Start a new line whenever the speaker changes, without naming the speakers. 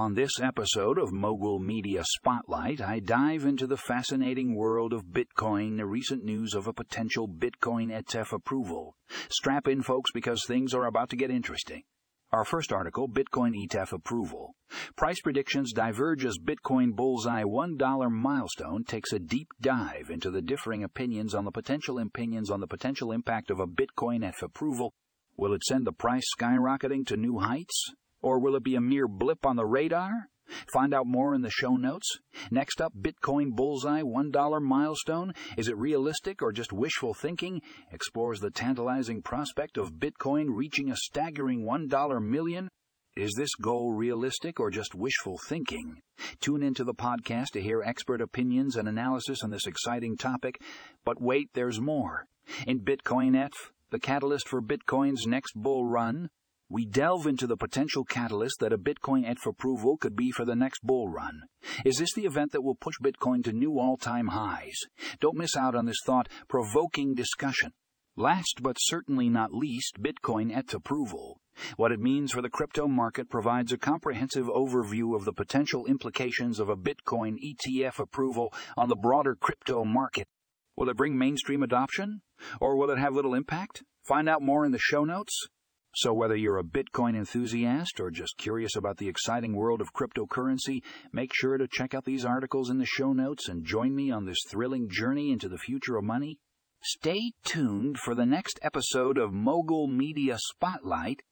On this episode of Mogul Media Spotlight, I dive into the fascinating world of Bitcoin, the recent news of a potential Bitcoin ETF approval. Strap in, folks, because things are about to get interesting. Our first article, Bitcoin ETF approval. Price predictions diverge as Bitcoin Bullseye $1 milestone takes a deep dive into the differing opinions on the potential opinions on the potential impact of a Bitcoin ETF approval. Will it send the price skyrocketing to new heights? Or will it be a mere blip on the radar? Find out more in the show notes. Next up, Bitcoin Bullseye $1 milestone. Is it realistic or just wishful thinking? Explores the tantalizing prospect of Bitcoin reaching a staggering 1 million. Is this goal realistic or just wishful thinking? Tune into the podcast to hear expert opinions and analysis on this exciting topic. But wait, there's more. In Bitcoin ETF, the catalyst for Bitcoin's next bull run, we delve into the potential catalyst that a Bitcoin ETF approval could be for the next bull run. Is this the event that will push Bitcoin to new all time highs? Don't miss out on this thought provoking discussion. Last but certainly not least, Bitcoin ETF approval. What it means for the crypto market provides a comprehensive overview of the potential implications of a Bitcoin ETF approval on the broader crypto market. Will it bring mainstream adoption? Or will it have little impact? Find out more in the show notes. So, whether you're a Bitcoin enthusiast or just curious about the exciting world of cryptocurrency, make sure to check out these articles in the show notes and join me on this thrilling journey into the future of money. Stay tuned for the next episode of Mogul Media Spotlight